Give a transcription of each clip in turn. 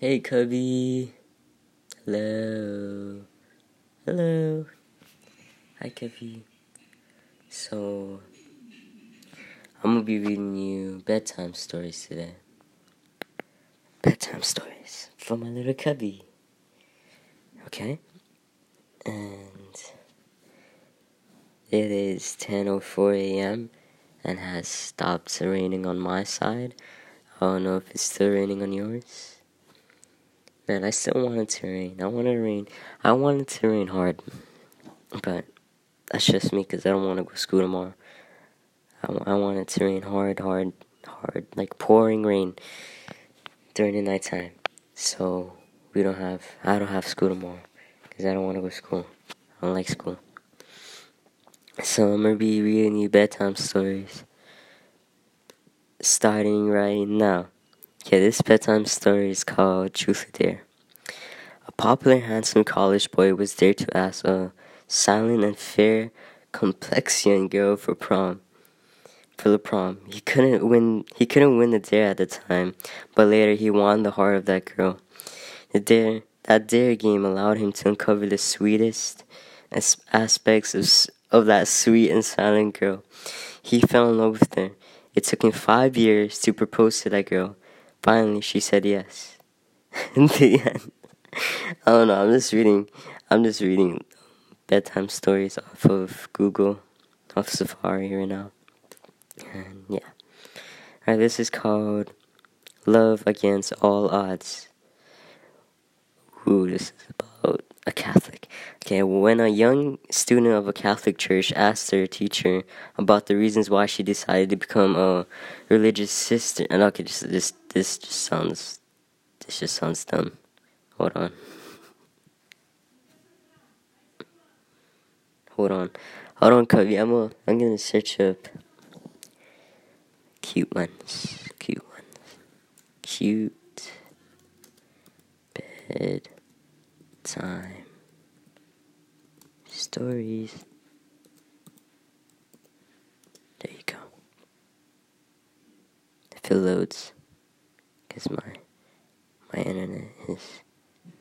Hey, Cubby. Hello. Hello. Hi, Cubby. So, I'm gonna be reading you bedtime stories today. Bedtime stories for my little cubby. Okay? And it is 10:04 a.m. and has stopped raining on my side. I don't know if it's still raining on yours. Man, I still want it to rain. I want it to rain. I want it to rain hard. But that's just me because I don't want to go to school tomorrow. I, I want it to rain hard, hard, hard. Like pouring rain during the nighttime. So we don't have, I don't have school tomorrow because I don't want to go to school. I don't like school. So I'm going to be reading you bedtime stories starting right now. Okay, this bedtime story is called Truth or Dare. A popular, handsome college boy was there to ask a silent and fair complexion girl for prom. For the prom, he couldn't win. He couldn't win the dare at the time, but later he won the heart of that girl. The dare, that dare game, allowed him to uncover the sweetest aspects of of that sweet and silent girl. He fell in love with her. It took him five years to propose to that girl. Finally, she said yes. In the end, I don't know. I'm just reading. I'm just reading bedtime stories off of Google, off Safari right now. And yeah. Alright, this is called Love Against All Odds. Ooh, this is. Okay, when a young student of a Catholic church asked their teacher about the reasons why she decided to become a religious sister, and okay, this this this just sounds this just sounds dumb. Hold on. Hold on. Hold on, Cubby. I'm I'm gonna search up cute ones. Cute ones. Cute bed time stories. There you go. If it loads, because my my internet is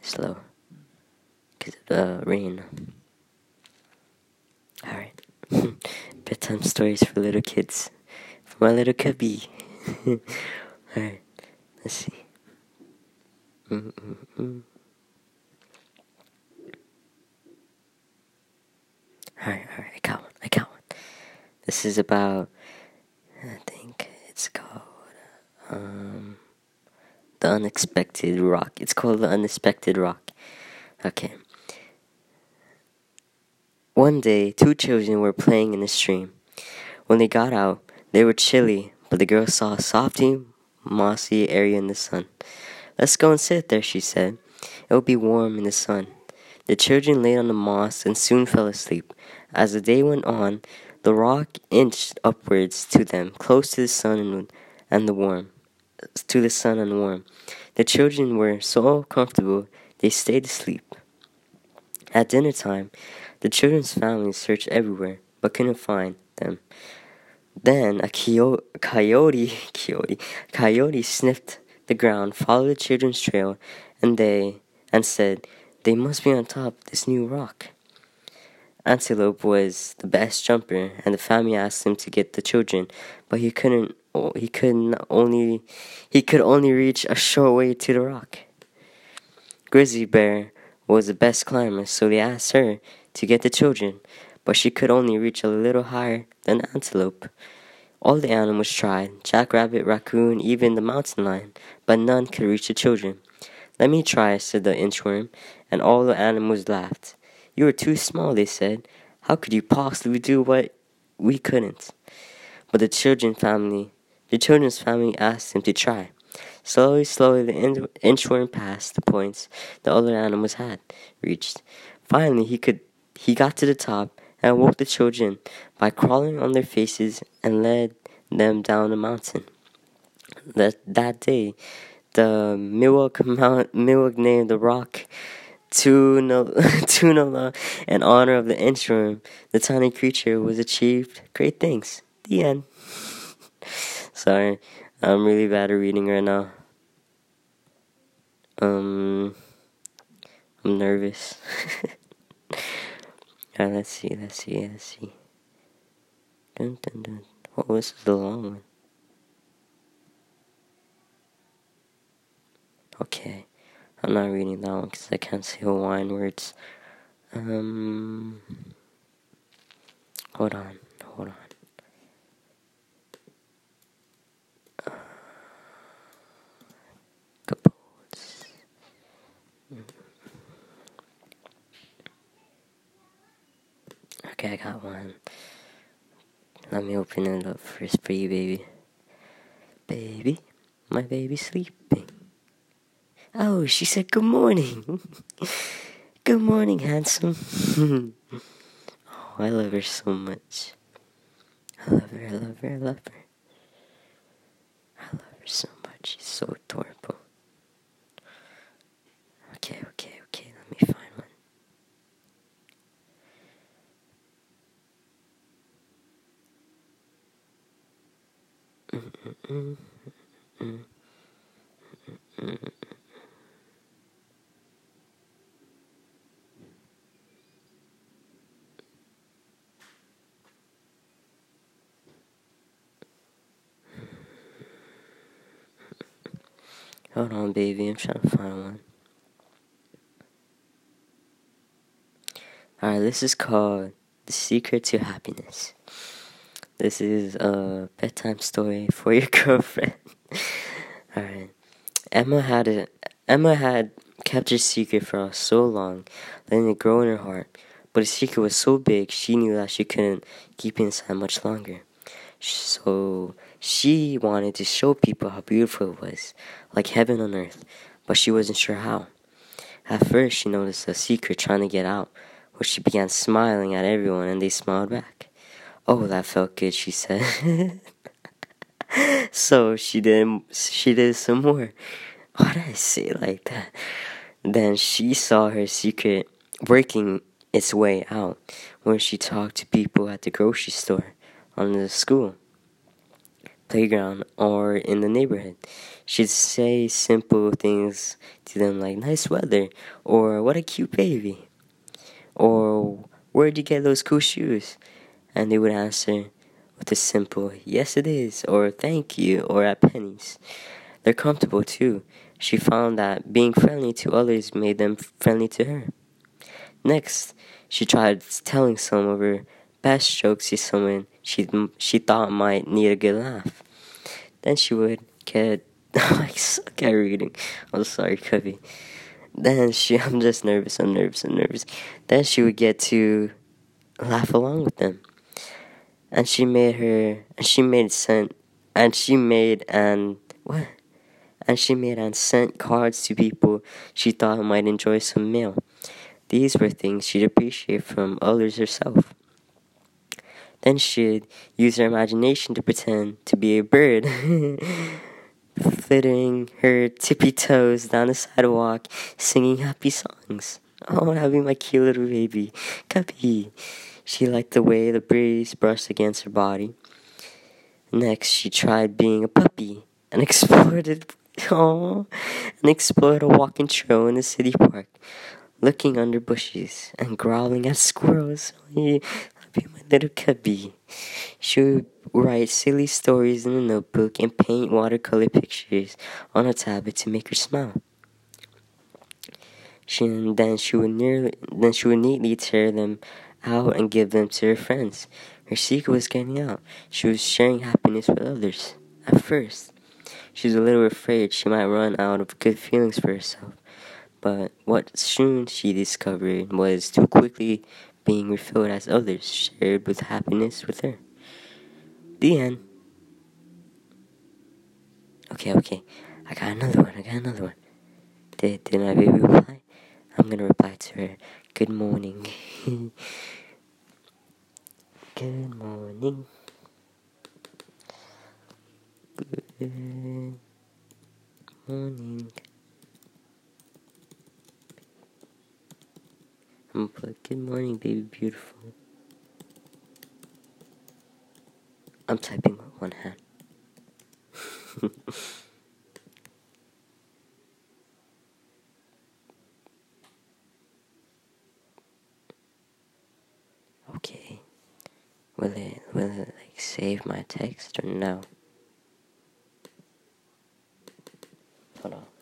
slow because of the rain. Alright. Bedtime stories for little kids. For my little cubby. Alright. Let's see. Mm-mm-mm. Alright, alright, I got one, I got one. This is about, I think it's called, um, The Unexpected Rock. It's called The Unexpected Rock. Okay. One day, two children were playing in the stream. When they got out, they were chilly, but the girl saw a softy, mossy area in the sun. Let's go and sit there, she said. It will be warm in the sun. The children lay on the moss and soon fell asleep. As the day went on, the rock inched upwards to them, close to the sun and the warm, to the sun and warm. The children were so comfortable they stayed asleep. At dinner time, the children's families searched everywhere but couldn't find them. Then a coyote, coyote, coyote, coyote sniffed the ground, followed the children's trail, and they and said, they must be on top of this new rock. Antelope was the best jumper, and the family asked him to get the children, but he couldn't. He could only he could only reach a short way to the rock. Grizzly Bear was the best climber, so they asked her to get the children, but she could only reach a little higher than Antelope. All the animals tried Jackrabbit, Raccoon, even the mountain lion but none could reach the children. Let me try, said the inchworm, and all the animals laughed. You are too small, they said. How could you possibly do what we couldn't? But the children family, the children's family asked him to try. Slowly, slowly, the inchworm passed the points the other animals had reached. Finally, he could he got to the top and woke the children by crawling on their faces and led them down the mountain. That that day, the Miwok Mount Miwok named the rock Tunala in honor of the inchworm. The tiny creature was achieved great things. The end. Sorry, I'm really bad at reading right now. Um, I'm nervous. Alright, let's see, let's see, let's see. Dun, dun, dun. Oh, this is the long one. Okay, I'm not reading that one because I can't say Hawaiian words. Um, hold on, hold on. Okay, I got one. Let me open it up first for you, baby. Baby, my baby's sleeping. Oh, she said good morning. good morning, handsome. oh, I love her so much. I love her, I love her, I love her. I love her so much. She's so adorable. Okay, okay, okay, let me find one. Mm-mm-mm. Mm-mm-mm. Hold on, baby. I'm trying to find one. Alright, this is called The Secret to Happiness. This is a bedtime story for your girlfriend. Alright. Emma had a Emma had kept her secret for so long, letting it grow in her heart. But the secret was so big, she knew that she couldn't keep it inside much longer. So she wanted to show people how beautiful it was, like heaven on earth, but she wasn't sure how. At first, she noticed a secret trying to get out, where she began smiling at everyone and they smiled back. Oh, that felt good, she said. so she did she did some more. Why did I say like that? Then she saw her secret working its way out when she talked to people at the grocery store, on the school, playground or in the neighborhood. She'd say simple things to them like nice weather or what a cute baby or where'd you get those cool shoes? And they would answer with a simple yes it is or thank you or at Penney's. They're comfortable too. She found that being friendly to others made them friendly to her. Next, she tried telling some of her best jokes to someone she she thought might need a good laugh. Then she would get I suck at reading. I'm sorry, Cubby. Then she I'm just nervous, I'm nervous, I'm nervous. Then she would get to laugh along with them. And she made her and she made sent and she made and what? And she made and sent cards to people she thought might enjoy some mail. These were things she'd appreciate from others herself. Then she'd use her imagination to pretend to be a bird, flitting her tippy toes down the sidewalk, singing happy songs. Oh, having my cute little baby, Cubby. She liked the way the breeze brushed against her body. Next, she tried being a puppy and explored it. Oh, and explored a walking trail in the city park, looking under bushes and growling at squirrels little cubby. She would write silly stories in a notebook and paint watercolor pictures on a tablet to make her smile. She then she would nearly then she would neatly tear them out and give them to her friends. Her secret was getting out. She was sharing happiness with others. At first, she was a little afraid she might run out of good feelings for herself. But what soon she discovered was too quickly being refilled as others shared with happiness with her. The end. Okay, okay. I got another one. I got another one. Did, did my baby reply? I'm gonna reply to her. Good morning. Good morning. Good morning. I'm good morning, baby beautiful. I'm typing with one hand. okay. Will it will it like save my text or no? Hold on.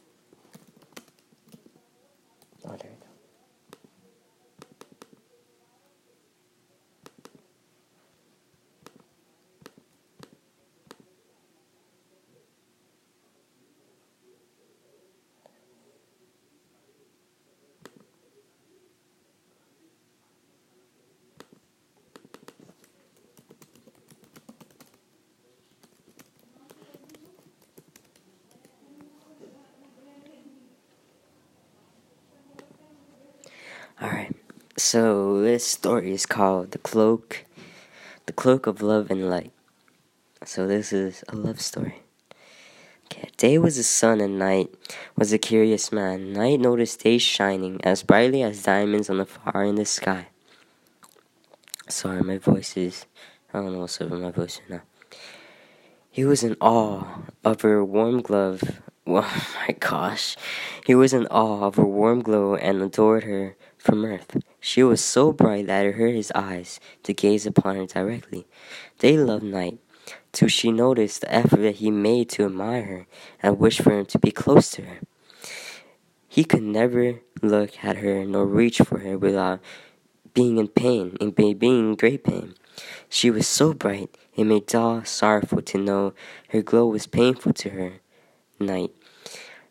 Alright, so this story is called The Cloak, The Cloak of Love and Light. So this is a love story. Okay, day was the sun and night was a curious man. Night noticed day shining as brightly as diamonds on the far in the sky. Sorry, my voice is, I don't know what's up with my voice right now. He was in awe of her warm glove. Oh my gosh. He was in awe of her warm glow and adored her from earth. She was so bright that it hurt his eyes to gaze upon her directly. They loved night, till she noticed the effort that he made to admire her and wished for him to be close to her. He could never look at her nor reach for her without being in pain, in being in great pain. She was so bright, it made Daw sorrowful to know her glow was painful to her night.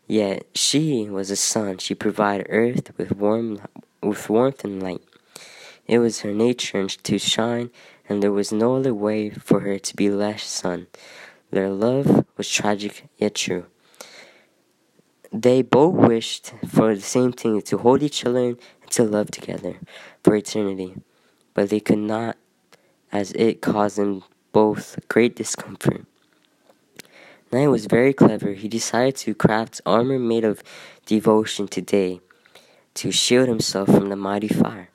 Yet she was a sun; she provided earth with warm with warmth and light. It was her nature to shine, and there was no other way for her to be less sun. Their love was tragic yet true. They both wished for the same thing to hold each other and to love together for eternity, but they could not, as it caused them both great discomfort. Night was very clever. He decided to craft armor made of devotion to day to shield himself from the mighty fire.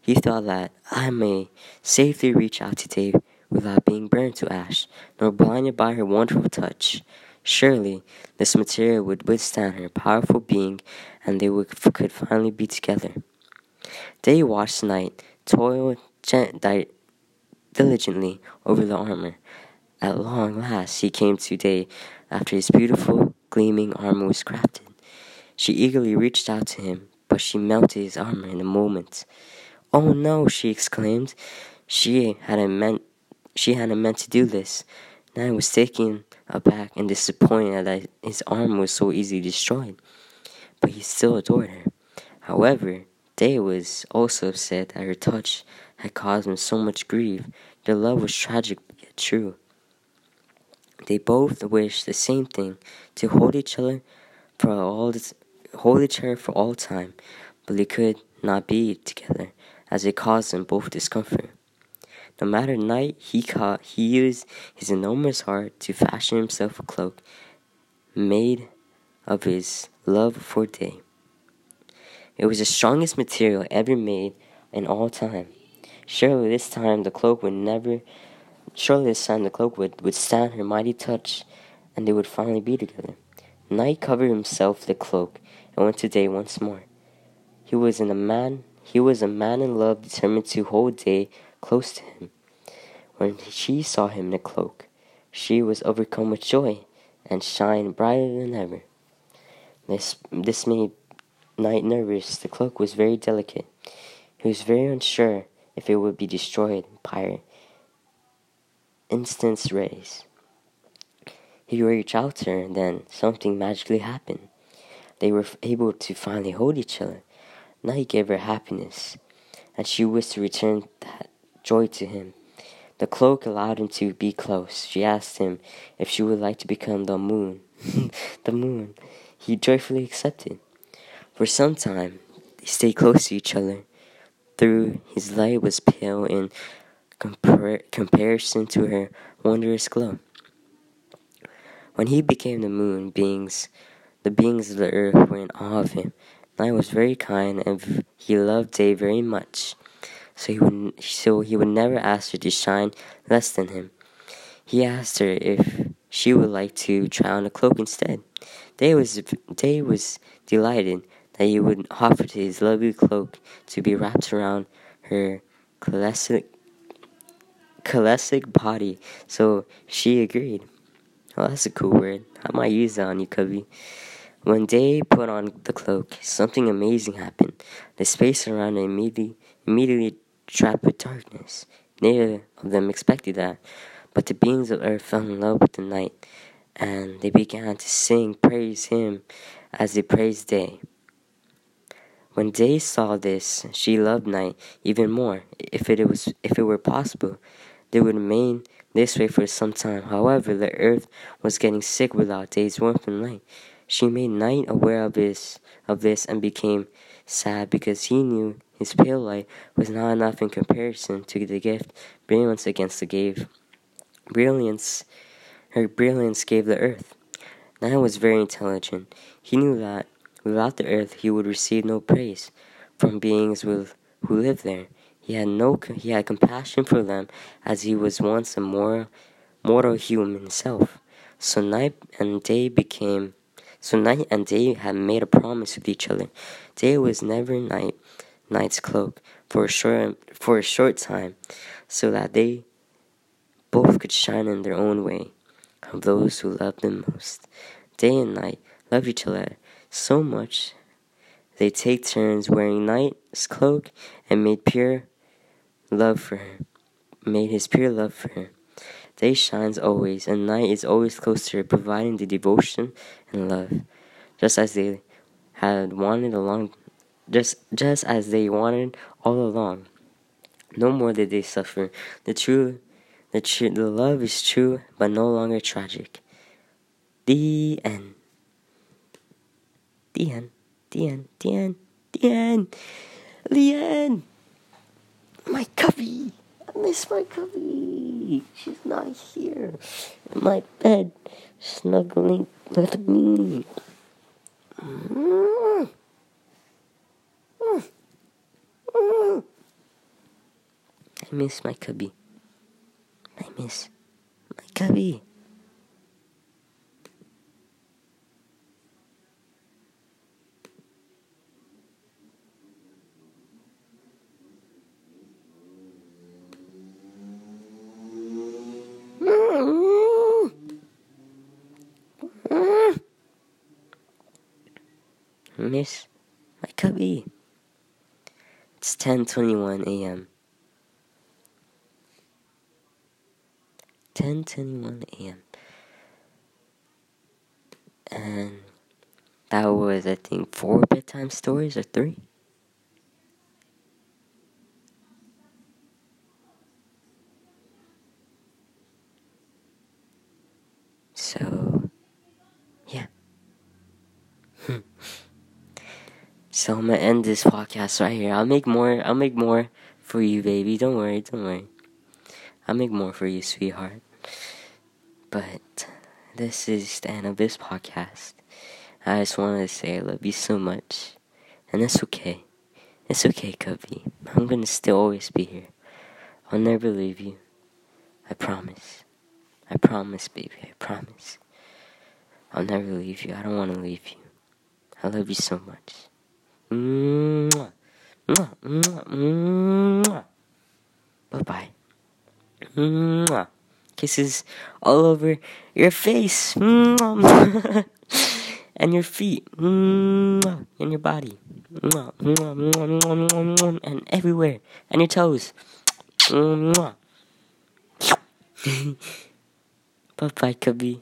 He thought that I may safely reach out to Dave without being burned to ash, nor blinded by her wonderful touch. Surely this material would withstand her powerful being, and they would, could finally be together. Day watched night, toiled diligently over the armor. At long last he came to day after his beautiful, gleaming armor was crafted. She eagerly reached out to him, but she melted his armor in a moment. Oh no, she exclaimed. She hadn't meant she hadn't meant to do this. Nan was taken aback and disappointed that his arm was so easily destroyed. But he still adored her. However, Day was also upset that her touch had caused him so much grief. Their love was tragic yet true. They both wished the same thing to hold each other for all this, hold each other for all time, but they could not be together, as it caused them both discomfort. No matter night he caught, he used his enormous heart to fashion himself a cloak made of his love for day. It was the strongest material ever made in all time. Surely this time the cloak would never surely this time the cloak would withstand her mighty touch and they would finally be together. Night covered himself with the cloak and went to day once more. He was in a man he was a man in love determined to hold day close to him. When she saw him in the cloak, she was overcome with joy and shined brighter than ever. This this made Night nervous. The cloak was very delicate. He was very unsure if it would be destroyed by her instant rays. He reached out to her, and then something magically happened. They were able to finally hold each other. Now he gave her happiness, and she wished to return that joy to him. The cloak allowed him to be close. She asked him if she would like to become the moon. the moon. He joyfully accepted. For some time, they stayed close to each other. Through his light was pale in compar- comparison to her wondrous glow. When he became the moon, beings, the beings of the earth were in awe of him. Night was very kind, and he loved day very much. So he would, so he would never ask her to shine less than him. He asked her if she would like to try on a cloak instead. Day was Day was delighted that he would offer his lovely cloak to be wrapped around her classic classic body, so she agreed. Oh, that's a cool word. I might use that on you, Cubby. When they put on the cloak, something amazing happened. The space around it immediately, immediately trapped with darkness. Neither of them expected that, but the beings of earth fell in love with the night, and they began to sing praise him as they praised day. When Day saw this, she loved night even more. If it was if it were possible, they would remain this way for some time. However, the earth was getting sick without Day's warmth and light. She made Night aware of this of this and became sad because he knew his pale light was not enough in comparison to the gift brilliance against the gave brilliance her brilliance gave the earth. Night was very intelligent. He knew that Without the earth, he would receive no praise from beings with, who lived there. He had no he had compassion for them as he was once a more mortal human himself. So night and day became so night and day had made a promise with each other. Day was never night night's cloak for a short for a short time, so that they both could shine in their own way of those who loved them most. Day and night loved each other so much they take turns wearing night's cloak and made pure love for her. Made his pure love for her. Day shines always, and night is always close to her, providing the devotion and love, just as they had wanted along, just just as they wanted all along. No more did they suffer. The true, the true, the love is true, but no longer tragic. The end. The end. The end. The end. The end. The end. My cubby. Miss my cubby. She's not here. In my bed, snuggling with me. I miss my cubby. I miss my cubby. Miss my cubby. It's 10:21 a.m. 10:21 a.m. And that was I think four bedtime stories or three. So, yeah. So I'm gonna end this podcast right here. I'll make more. I'll make more for you, baby. Don't worry. Don't worry. I'll make more for you, sweetheart. But this is the end of this podcast. I just wanted to say I love you so much, and that's okay. It's okay, Cubby. I'm gonna still always be here. I'll never leave you. I promise. I promise, baby. I promise. I'll never leave you. I don't want to leave you. I love you so much. Bye bye. Kisses all over your face and your feet and your body and everywhere and your toes. Bye bye, Cubby.